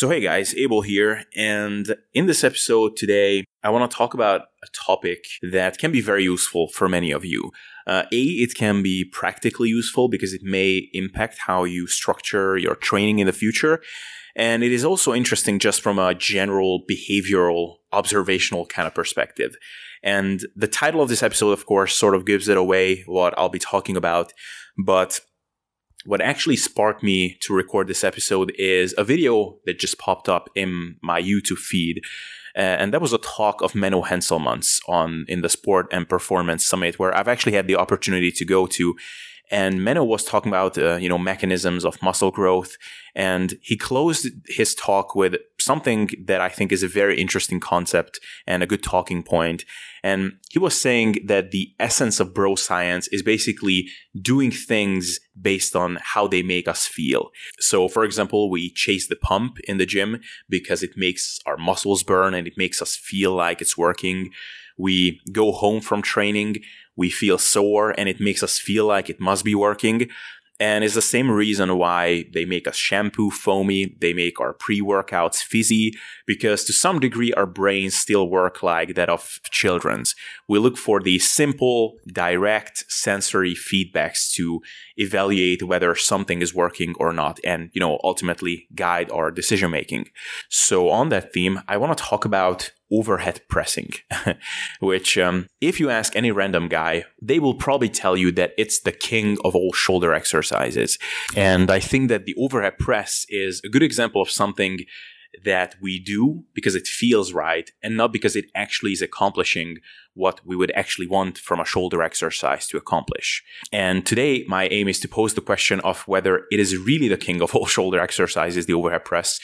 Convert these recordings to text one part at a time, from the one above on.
So, hey guys, Abel here. And in this episode today, I want to talk about a topic that can be very useful for many of you. Uh, a, it can be practically useful because it may impact how you structure your training in the future. And it is also interesting just from a general behavioral, observational kind of perspective. And the title of this episode, of course, sort of gives it away what I'll be talking about. But what actually sparked me to record this episode is a video that just popped up in my YouTube feed. Uh, and that was a talk of Menno Henselmans on in the Sport and Performance Summit, where I've actually had the opportunity to go to and Menno was talking about uh, you know mechanisms of muscle growth, and he closed his talk with something that I think is a very interesting concept and a good talking point. And he was saying that the essence of bro science is basically doing things based on how they make us feel. So, for example, we chase the pump in the gym because it makes our muscles burn and it makes us feel like it's working. We go home from training we feel sore and it makes us feel like it must be working. And it's the same reason why they make us shampoo foamy, they make our pre workouts fizzy, because to some degree our brains still work like that of children's. We look for the simple, direct sensory feedbacks to evaluate whether something is working or not, and, you know, ultimately guide our decision making. So on that theme, I want to talk about overhead pressing, which, um, if you ask any random guy, they will probably tell you that it's the king of all shoulder exercises. And I think that the overhead press is a good example of something that we do because it feels right and not because it actually is accomplishing what we would actually want from a shoulder exercise to accomplish. And today, my aim is to pose the question of whether it is really the king of all shoulder exercises, the overhead press,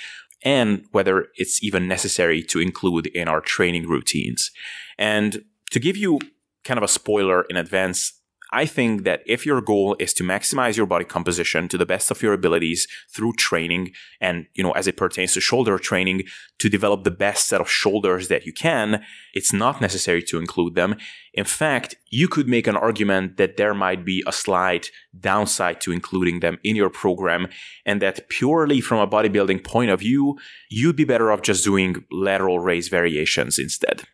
and whether it's even necessary to include in our training routines. And to give you kind of a spoiler in advance, I think that if your goal is to maximize your body composition to the best of your abilities through training and, you know, as it pertains to shoulder training, to develop the best set of shoulders that you can, it's not necessary to include them. In fact, you could make an argument that there might be a slight downside to including them in your program and that purely from a bodybuilding point of view, you'd be better off just doing lateral raise variations instead.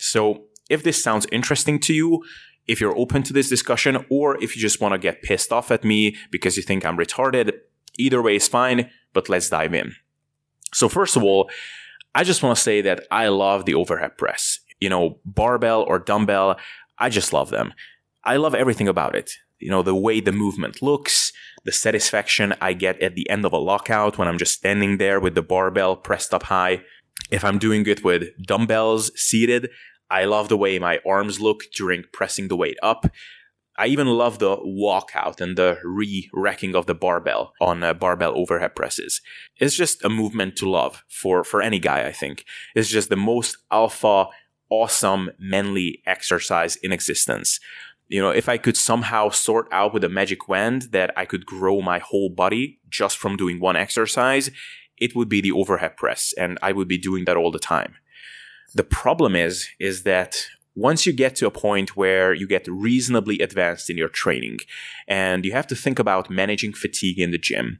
So if this sounds interesting to you, if you're open to this discussion or if you just want to get pissed off at me because you think I'm retarded, either way is fine, but let's dive in. So, first of all, I just want to say that I love the overhead press. You know, barbell or dumbbell, I just love them. I love everything about it. You know, the way the movement looks, the satisfaction I get at the end of a lockout when I'm just standing there with the barbell pressed up high. If I'm doing it with dumbbells seated, I love the way my arms look during pressing the weight up. I even love the walkout and the re-racking of the barbell on uh, barbell overhead presses. It's just a movement to love for, for any guy, I think. It's just the most alpha, awesome, manly exercise in existence. You know, if I could somehow sort out with a magic wand that I could grow my whole body just from doing one exercise, it would be the overhead press, and I would be doing that all the time. The problem is, is that once you get to a point where you get reasonably advanced in your training and you have to think about managing fatigue in the gym,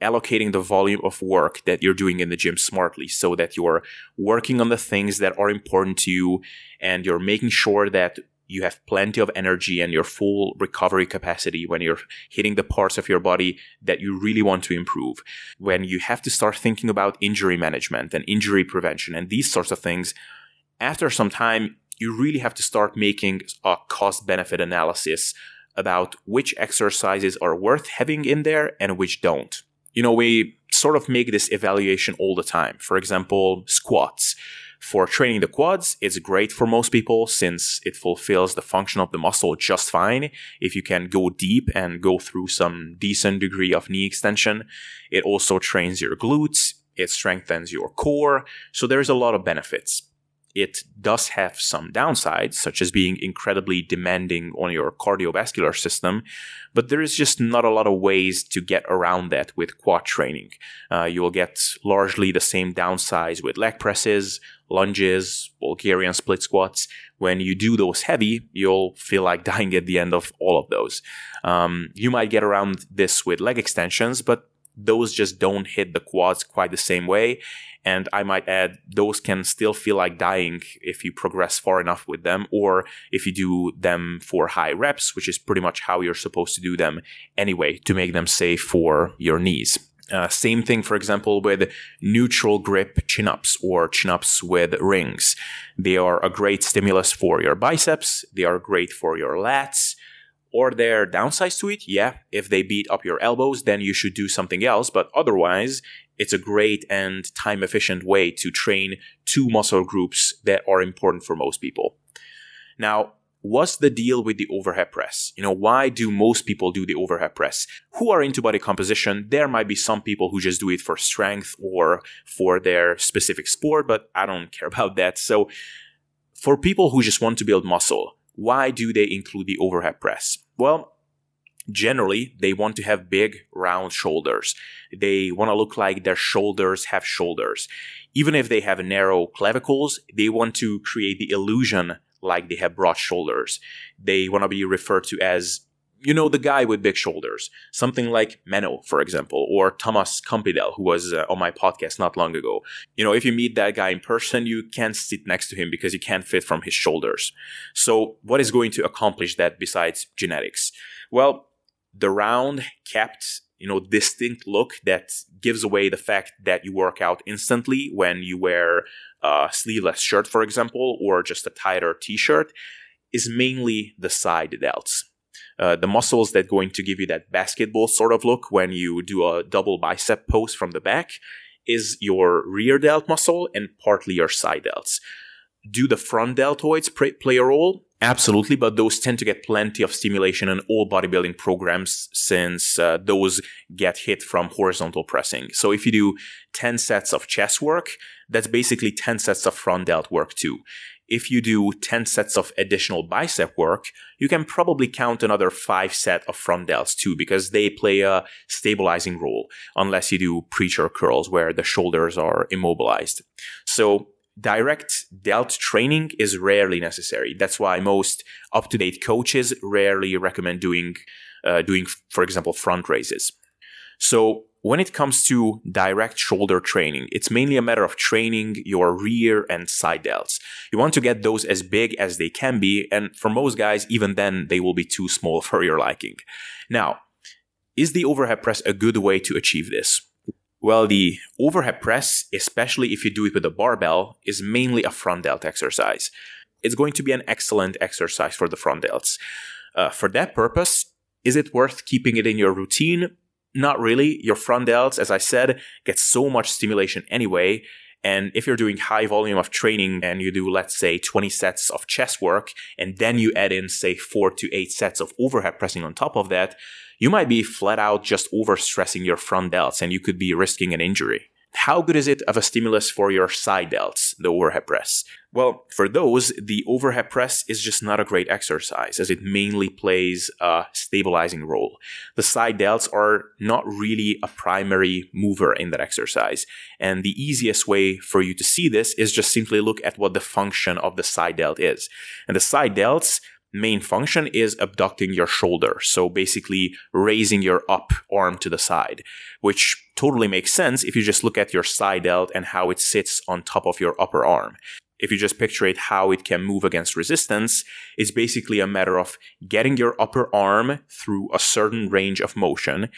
allocating the volume of work that you're doing in the gym smartly so that you're working on the things that are important to you and you're making sure that you have plenty of energy and your full recovery capacity when you're hitting the parts of your body that you really want to improve. When you have to start thinking about injury management and injury prevention and these sorts of things, after some time, you really have to start making a cost benefit analysis about which exercises are worth having in there and which don't. You know, we sort of make this evaluation all the time. For example, squats for training the quads, it's great for most people since it fulfills the function of the muscle just fine. If you can go deep and go through some decent degree of knee extension, it also trains your glutes, it strengthens your core. So there's a lot of benefits it does have some downsides, such as being incredibly demanding on your cardiovascular system, but there is just not a lot of ways to get around that with quad training. Uh, you'll get largely the same downsides with leg presses, lunges, Bulgarian split squats. When you do those heavy, you'll feel like dying at the end of all of those. Um, you might get around this with leg extensions, but those just don't hit the quads quite the same way. And I might add, those can still feel like dying if you progress far enough with them, or if you do them for high reps, which is pretty much how you're supposed to do them anyway to make them safe for your knees. Uh, same thing, for example, with neutral grip chin ups or chin ups with rings. They are a great stimulus for your biceps. They are great for your lats. Or their downsides to it, yeah, if they beat up your elbows, then you should do something else. But otherwise, it's a great and time efficient way to train two muscle groups that are important for most people. Now, what's the deal with the overhead press? You know, why do most people do the overhead press? Who are into body composition? There might be some people who just do it for strength or for their specific sport, but I don't care about that. So for people who just want to build muscle, why do they include the overhead press? Well, generally they want to have big round shoulders. They want to look like their shoulders have shoulders. Even if they have narrow clavicles they want to create the illusion like they have broad shoulders. They want to be referred to as you know the guy with big shoulders something like Menno for example or Thomas Campidel who was uh, on my podcast not long ago. You know if you meet that guy in person you can't sit next to him because you can't fit from his shoulders. So what is going to accomplish that besides genetics? Well the round kept you know distinct look that gives away the fact that you work out instantly when you wear a sleeveless shirt for example or just a tighter t-shirt is mainly the side delts uh, the muscles that going to give you that basketball sort of look when you do a double bicep pose from the back is your rear delt muscle and partly your side delts do the front deltoids play a role Absolutely, but those tend to get plenty of stimulation in all bodybuilding programs since uh, those get hit from horizontal pressing. So if you do 10 sets of chest work, that's basically 10 sets of front delt work too. If you do 10 sets of additional bicep work, you can probably count another 5 set of front delts too because they play a stabilizing role unless you do preacher curls where the shoulders are immobilized. So direct delt training is rarely necessary. That's why most up to date coaches rarely recommend doing, uh, doing, for example, front raises. So when it comes to direct shoulder training, it's mainly a matter of training your rear and side delts. You want to get those as big as they can be, and for most guys, even then, they will be too small for your liking. Now, is the overhead press a good way to achieve this? Well, the overhead press, especially if you do it with a barbell, is mainly a front delt exercise. It's going to be an excellent exercise for the front delts. Uh, for that purpose, is it worth keeping it in your routine? Not really. Your front delts, as I said, get so much stimulation anyway. And if you're doing high volume of training and you do, let's say, 20 sets of chest work, and then you add in, say, four to eight sets of overhead pressing on top of that, you might be flat out just overstressing your front delts and you could be risking an injury. How good is it of a stimulus for your side delts, the overhead press? Well, for those, the overhead press is just not a great exercise as it mainly plays a stabilizing role. The side delts are not really a primary mover in that exercise. And the easiest way for you to see this is just simply look at what the function of the side delt is. And the side delts main function is abducting your shoulder. So basically raising your up arm to the side, which totally makes sense if you just look at your side delt and how it sits on top of your upper arm. If you just picture it how it can move against resistance, it's basically a matter of getting your upper arm through a certain range of motion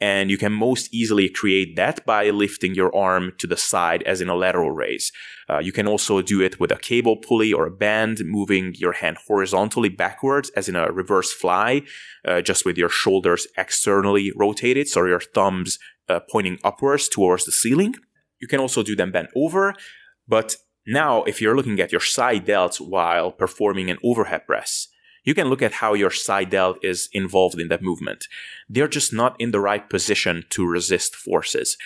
and you can most easily create that by lifting your arm to the side as in a lateral raise. Uh, you can also do it with a cable pulley or a band, moving your hand horizontally backwards as in a reverse fly, uh, just with your shoulders externally rotated, so your thumbs uh, pointing upwards towards the ceiling. You can also do them bent over, but now if you're looking at your side delts while performing an overhead press, you can look at how your side delt is involved in that movement. They're just not in the right position to resist forces.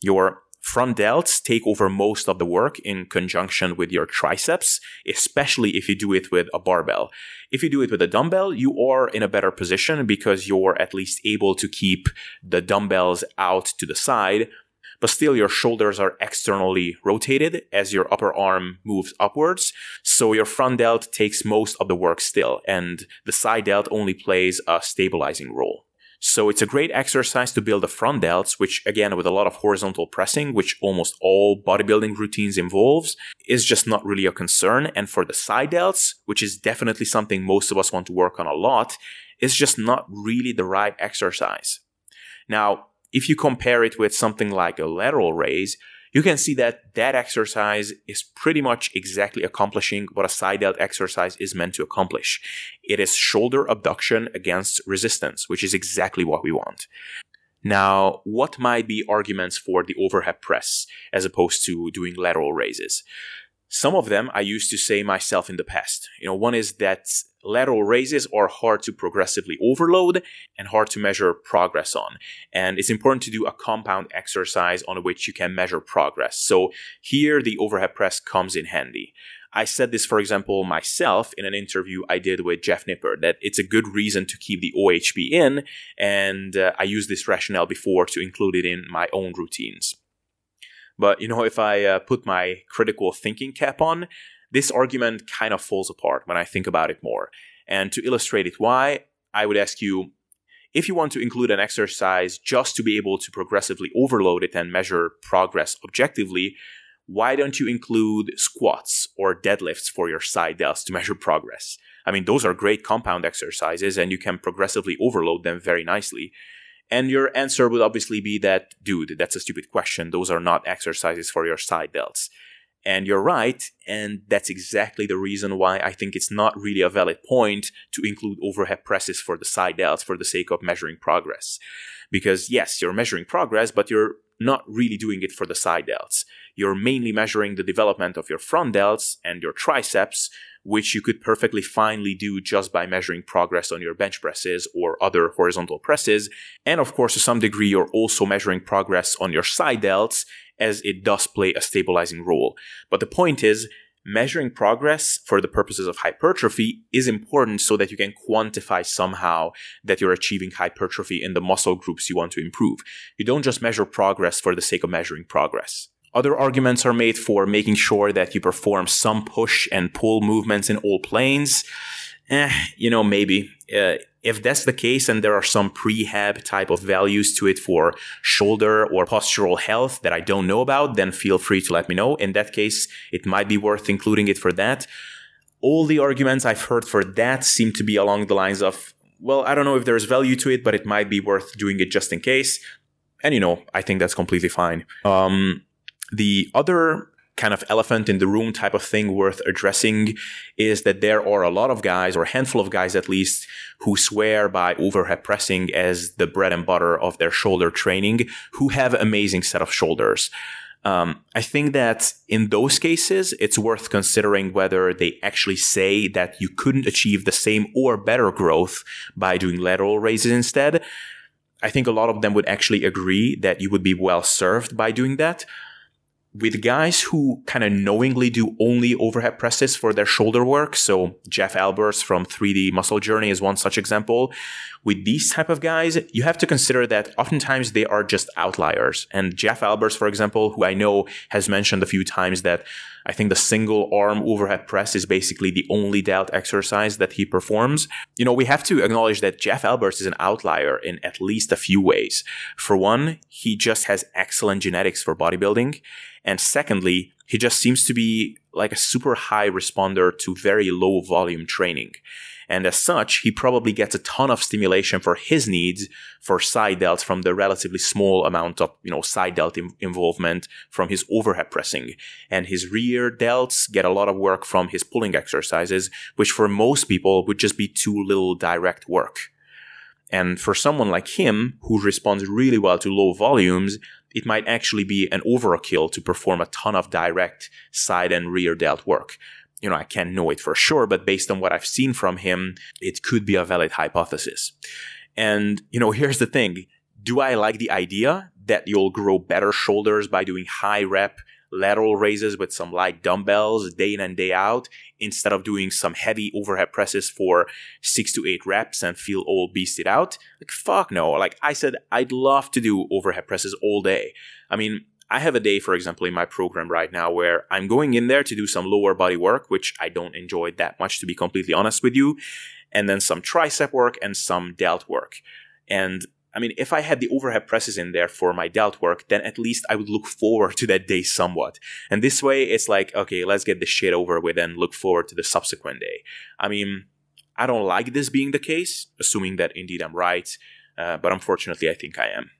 Your front delts take over most of the work in conjunction with your triceps, especially if you do it with a barbell. If you do it with a dumbbell, you are in a better position because you're at least able to keep the dumbbells out to the side but still your shoulders are externally rotated as your upper arm moves upwards. So your front delt takes most of the work still, and the side delt only plays a stabilizing role. So it's a great exercise to build the front delts, which again, with a lot of horizontal pressing, which almost all bodybuilding routines involves, is just not really a concern. And for the side delts, which is definitely something most of us want to work on a lot, is just not really the right exercise. Now, if you compare it with something like a lateral raise, you can see that that exercise is pretty much exactly accomplishing what a side delt exercise is meant to accomplish. It is shoulder abduction against resistance, which is exactly what we want. Now, what might be arguments for the overhead press as opposed to doing lateral raises? Some of them I used to say myself in the past. You know, one is that lateral raises are hard to progressively overload and hard to measure progress on. And it's important to do a compound exercise on which you can measure progress. So here the overhead press comes in handy. I said this, for example, myself in an interview I did with Jeff Nippard, that it's a good reason to keep the OHP in, and uh, I used this rationale before to include it in my own routines. But you know, if I uh, put my critical thinking cap on, this argument kind of falls apart when I think about it more. And to illustrate it why, I would ask you if you want to include an exercise just to be able to progressively overload it and measure progress objectively, why don't you include squats or deadlifts for your side delts to measure progress? I mean, those are great compound exercises and you can progressively overload them very nicely. And your answer would obviously be that, dude, that's a stupid question. Those are not exercises for your side delts. And you're right, and that's exactly the reason why I think it's not really a valid point to include overhead presses for the side delts for the sake of measuring progress. Because yes, you're measuring progress, but you're not really doing it for the side delts. You're mainly measuring the development of your front delts and your triceps, which you could perfectly finely do just by measuring progress on your bench presses or other horizontal presses. And of course, to some degree, you're also measuring progress on your side delts as it does play a stabilizing role. But the point is, measuring progress for the purposes of hypertrophy is important so that you can quantify somehow that you're achieving hypertrophy in the muscle groups you want to improve. You don't just measure progress for the sake of measuring progress. Other arguments are made for making sure that you perform some push and pull movements in all planes. Eh, you know, maybe. Uh, if that's the case and there are some prehab type of values to it for shoulder or postural health that I don't know about, then feel free to let me know. In that case, it might be worth including it for that. All the arguments I've heard for that seem to be along the lines of, well, I don't know if there's value to it, but it might be worth doing it just in case. And you know, I think that's completely fine. Um, the other kind of elephant in the room type of thing worth addressing is that there are a lot of guys, or a handful of guys at least, who swear by overhead pressing as the bread and butter of their shoulder training, who have amazing set of shoulders. Um, I think that in those cases, it's worth considering whether they actually say that you couldn't achieve the same or better growth by doing lateral raises instead. I think a lot of them would actually agree that you would be well served by doing that with guys who kind of knowingly do only overhead presses for their shoulder work. So Jeff Alberts from 3D Muscle Journey is one such example. With these type of guys, you have to consider that oftentimes they are just outliers. And Jeff Alberts, for example, who I know has mentioned a few times that I think the single arm overhead press is basically the only delt exercise that he performs. You know, we have to acknowledge that Jeff Alberts is an outlier in at least a few ways. For one, he just has excellent genetics for bodybuilding. And secondly, he just seems to be like a super high responder to very low volume training. And as such, he probably gets a ton of stimulation for his needs for side delts from the relatively small amount of, you know, side delt Im- involvement from his overhead pressing. And his rear delts get a lot of work from his pulling exercises, which for most people would just be too little direct work. And for someone like him, who responds really well to low volumes, it might actually be an overkill to perform a ton of direct side and rear delt work. You know, I can't know it for sure, but based on what I've seen from him, it could be a valid hypothesis. And, you know, here's the thing. Do I like the idea that you'll grow better shoulders by doing high rep lateral raises with some light dumbbells day in and day out instead of doing some heavy overhead presses for six to eight reps and feel all beasted out. Like, fuck no. Like I said, I'd love to do overhead presses all day. I mean, I have a day, for example, in my program right now where I'm going in there to do some lower body work, which I don't enjoy that much, to be completely honest with you, and then some tricep work and some delt work. And I mean, if I had the overhead presses in there for my delt work, then at least I would look forward to that day somewhat. And this way, it's like, okay, let's get this shit over with and look forward to the subsequent day. I mean, I don't like this being the case, assuming that indeed I'm right, uh, but unfortunately, I think I am.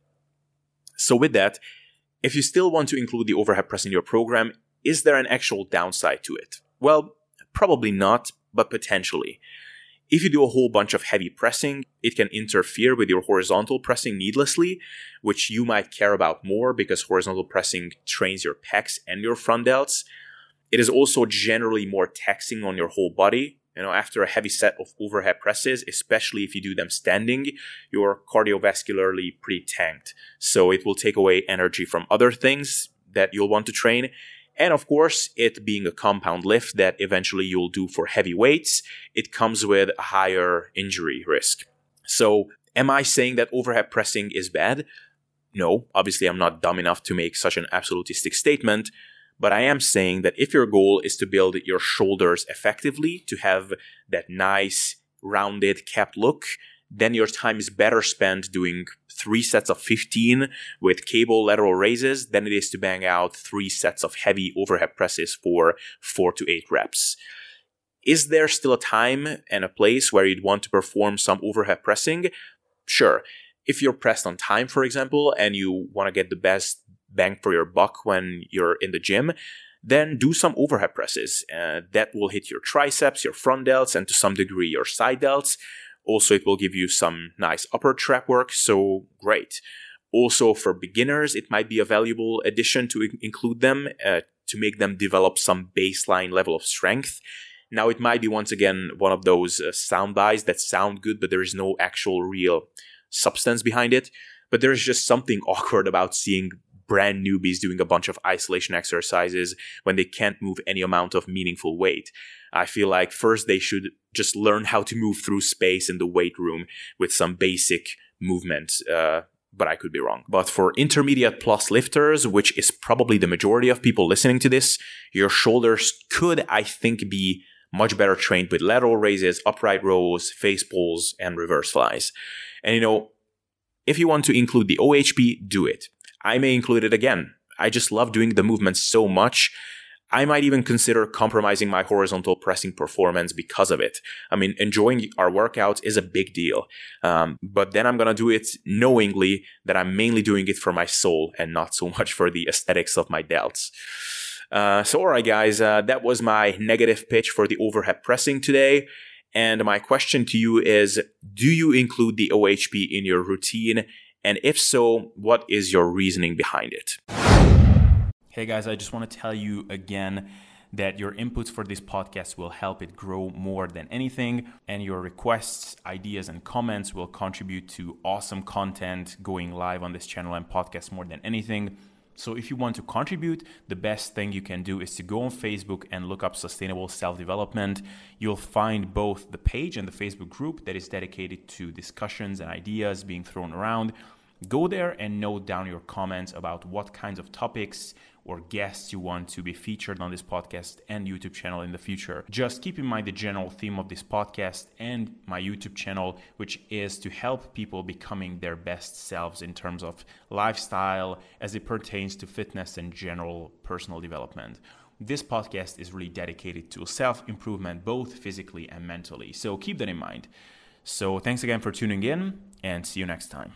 So, with that, if you still want to include the overhead press in your program, is there an actual downside to it? Well, probably not, but potentially. If you do a whole bunch of heavy pressing, it can interfere with your horizontal pressing needlessly, which you might care about more because horizontal pressing trains your pecs and your front delts. It is also generally more taxing on your whole body. You know, after a heavy set of overhead presses, especially if you do them standing, you're cardiovascularly pretty tanked. So it will take away energy from other things that you'll want to train and of course, it being a compound lift that eventually you'll do for heavy weights, it comes with a higher injury risk. So, am I saying that overhead pressing is bad? No, obviously, I'm not dumb enough to make such an absolutistic statement, but I am saying that if your goal is to build your shoulders effectively, to have that nice, rounded, capped look, then your time is better spent doing three sets of 15 with cable lateral raises than it is to bang out three sets of heavy overhead presses for four to eight reps. Is there still a time and a place where you'd want to perform some overhead pressing? Sure. If you're pressed on time, for example, and you want to get the best bang for your buck when you're in the gym, then do some overhead presses. Uh, that will hit your triceps, your front delts, and to some degree your side delts. Also, it will give you some nice upper trap work, so great. Also, for beginners, it might be a valuable addition to include them uh, to make them develop some baseline level of strength. Now, it might be once again one of those uh, sound buys that sound good, but there is no actual real substance behind it. But there is just something awkward about seeing brand newbies doing a bunch of isolation exercises when they can't move any amount of meaningful weight. I feel like first they should just learn how to move through space in the weight room with some basic movement. Uh, but I could be wrong. But for intermediate plus lifters, which is probably the majority of people listening to this, your shoulders could, I think, be much better trained with lateral raises, upright rows, face pulls, and reverse flies. And you know, if you want to include the OHP, do it. I may include it again. I just love doing the movement so much I might even consider compromising my horizontal pressing performance because of it. I mean, enjoying our workouts is a big deal. Um, but then I'm going to do it knowingly that I'm mainly doing it for my soul and not so much for the aesthetics of my delts. Uh, so, all right, guys, uh, that was my negative pitch for the overhead pressing today. And my question to you is Do you include the OHP in your routine? And if so, what is your reasoning behind it? Hey guys, I just want to tell you again that your inputs for this podcast will help it grow more than anything, and your requests, ideas, and comments will contribute to awesome content going live on this channel and podcast more than anything. So, if you want to contribute, the best thing you can do is to go on Facebook and look up Sustainable Self Development. You'll find both the page and the Facebook group that is dedicated to discussions and ideas being thrown around. Go there and note down your comments about what kinds of topics or guests you want to be featured on this podcast and YouTube channel in the future. Just keep in mind the general theme of this podcast and my YouTube channel, which is to help people becoming their best selves in terms of lifestyle as it pertains to fitness and general personal development. This podcast is really dedicated to self improvement, both physically and mentally. So keep that in mind. So, thanks again for tuning in and see you next time.